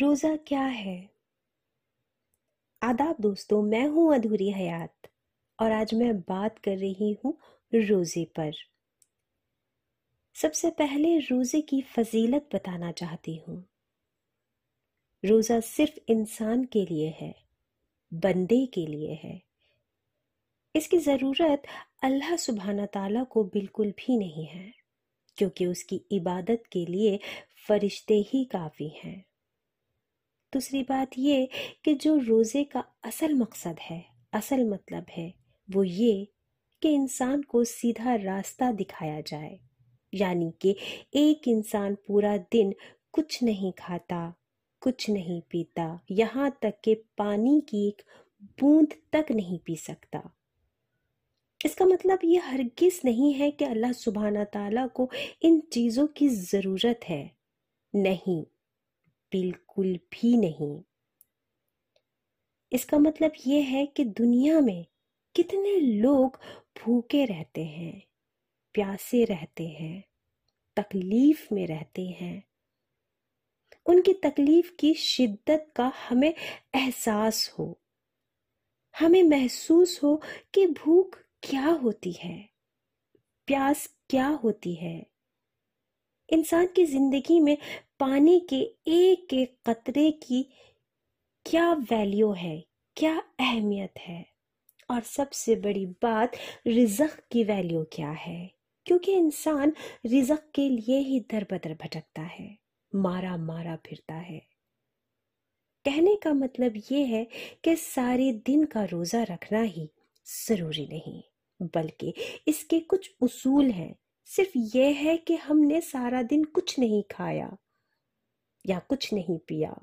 रोज़ा क्या है? आदाब दोस्तों, मैं हूँ अधूरी हयात और आज मैं बात कर रही हूँ रोज़े पर। सबसे पहले रोज़े की फजीलत बताना चाहती हूँ। रोज़ा सिर्फ़ इंसान के लिए है, बंदे के लिए है। इसकी ज़रूरत अल्लाह सुबहाना ताला को बिल्कुल भी नहीं है, क्योंकि उसकी इबादत के लिए फरिश्ते ही काफ़ी हैं। दूसरी बात ये कि जो रोज़े का असल मकसद है, असल मतलब है, वो ये कि इंसान को सीधा रास्ता दिखाया जाए। यानी कि एक इंसान पूरा दिन कुछ नहीं खाता, कुछ नहीं पीता, यहाँ तक कि पानी की एक बूंद तक नहीं पी सकता। इसका मतलब ये हरगिज नहीं है कि अल्लाह सुबहाना ताला को इन चीज़ों की ज़रूरत है। नहीं, बिल्कुल भी नहीं। इसका मतलब ये है कि दुनिया में कितने लोग भूखे रहते हैं, प्यासे रहते हैं, तकलीफ़ में रहते हैं। उनकी तकलीफ़ की शिद्दत का हमें एहसास हो, हमें महसूस हो कि भूख क्या होती है, प्यास क्या होती है। इंसान की ज़िंदगी में पानी के एक एक कतरे की क्या वैल्यू है, क्या अहमियत है? और सबसे बड़ी बात, रिजक की वैल्यू क्या है? क्योंकि इंसान रिजक के लिए ही दर बदर भटकता है, मारा मारा फिरता है। कहने का मतलब ये है कि सारे दिन का रोजा रखना ही ज़रूरी नहीं, बल्कि इसके कुछ उसूल हैं। सिर्फ़ यह है कि हमने सारा दिन कुछ नहीं खाया या कुछ नहीं पिया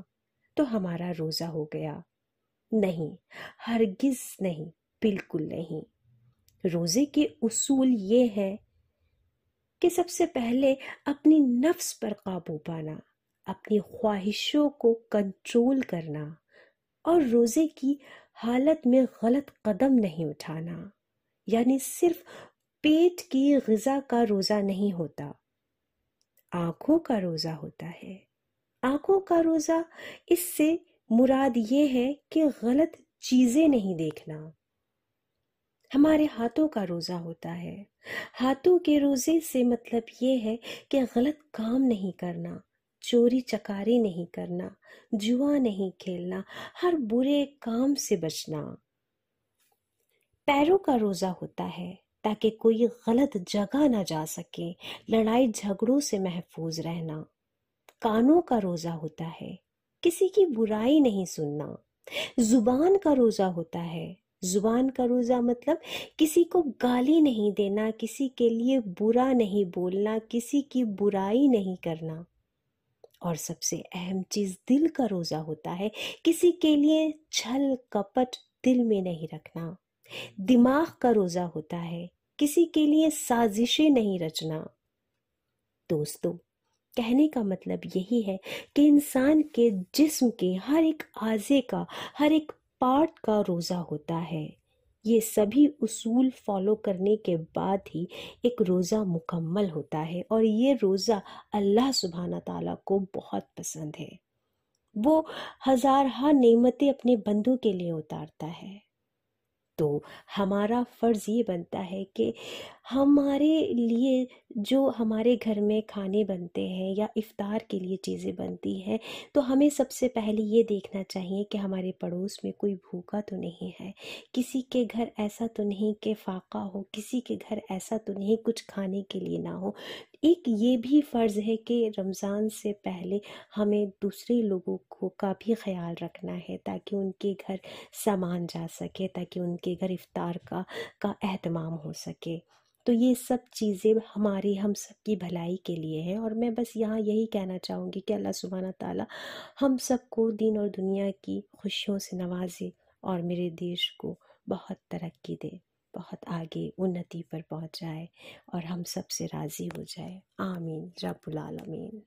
तो हमारा रोजा हो गया। नहीं, हरगिज नहीं, बिल्कुल नहीं। रोज़े के उसूल ये है कि सबसे पहले अपनी नफ्स पर काबू पाना, अपनी ख्वाहिशों को कंट्रोल करना और रोज़े की हालत में गलत कदम नहीं उठाना। यानी सिर्फ़ पेट की गज़ा का रोज़ा नहीं होता, आँखों का रोज़ा होता है। आँखों का रोज़ा, इससे मुराद ये है कि गलत चीज़ें नहीं देखना। हमारे हाथों का रोज़ा होता है। हाथों के रोज़े से मतलब ये है कि गलत काम नहीं करना, चोरी चकारी नहीं करना, जुआ नहीं खेलना, हर बुरे काम से बचना। पैरों का रोज़ा होता है ताकि कोई गलत जगह ना जा सके, लड़ाई झगड़ों से महफूज रहना। कानों का रोजा होता है। किसी की बुराई नहीं सुनना। ज़ुबान का रोजा होता है। ज़ुबान का रोजा मतलब किसी को गाली नहीं देना, किसी के लिए बुरा नहीं बोलना, किसी की बुराई नहीं करना। और सबसे अहम चीज़ दिल का रोजा होता है। किसी के लिए छल, कपट दिल में नहीं रखना। दिमाग का रोजा होता है। किसी के लिए साजिशें नहीं रचना। दोस्तों कहने का मतलब यही है कि इंसान के जिस्म के हर एक आजे का, हर एक पार्ट का रोज़ा होता है। ये सभी उसूल फॉलो करने के बाद ही एक रोज़ा मुकम्मल होता है और ये रोज़ा अल्लाह सुबहाना ताला को बहुत पसंद है। वो हज़ार हा नेमतें अपने बंधु के लिए उतारता है। तो हमारा फ़र्ज़ ये बनता है कि हमारे लिए जो हमारे घर में खाने बनते हैं या इफ़्तार के लिए चीज़ें बनती हैं तो हमें सबसे पहले ये देखना चाहिए कि हमारे पड़ोस में कोई भूखा तो नहीं है। किसी के घर ऐसा तो नहीं कि फाका हो, किसी के घर ऐसा तो नहीं कुछ खाने के लिए ना हो। एक ये भी फ़र्ज़ है कि रमज़ान से पहले हमें दूसरे लोगों को का भी ख्याल रखना है ताकि उनके घर सामान जा सके, ताकि उनके घर इफ़्तार का का अहतमाम हो सके। तो ये सब चीज़ें हमारी, हम सब की भलाई के लिए हैं। और मैं बस यहाँ यही कहना चाहूँगी कि अल्लाह सुबहाना ताला हम सबको दिन और दुनिया की खुशियों से नवाजे और मेरे देश को बहुत तरक्की दे, बहुत आगे उन्नति पर पहुँचाए और हम सबसे राज़ी हो जाए। आमीन। रबुलमीन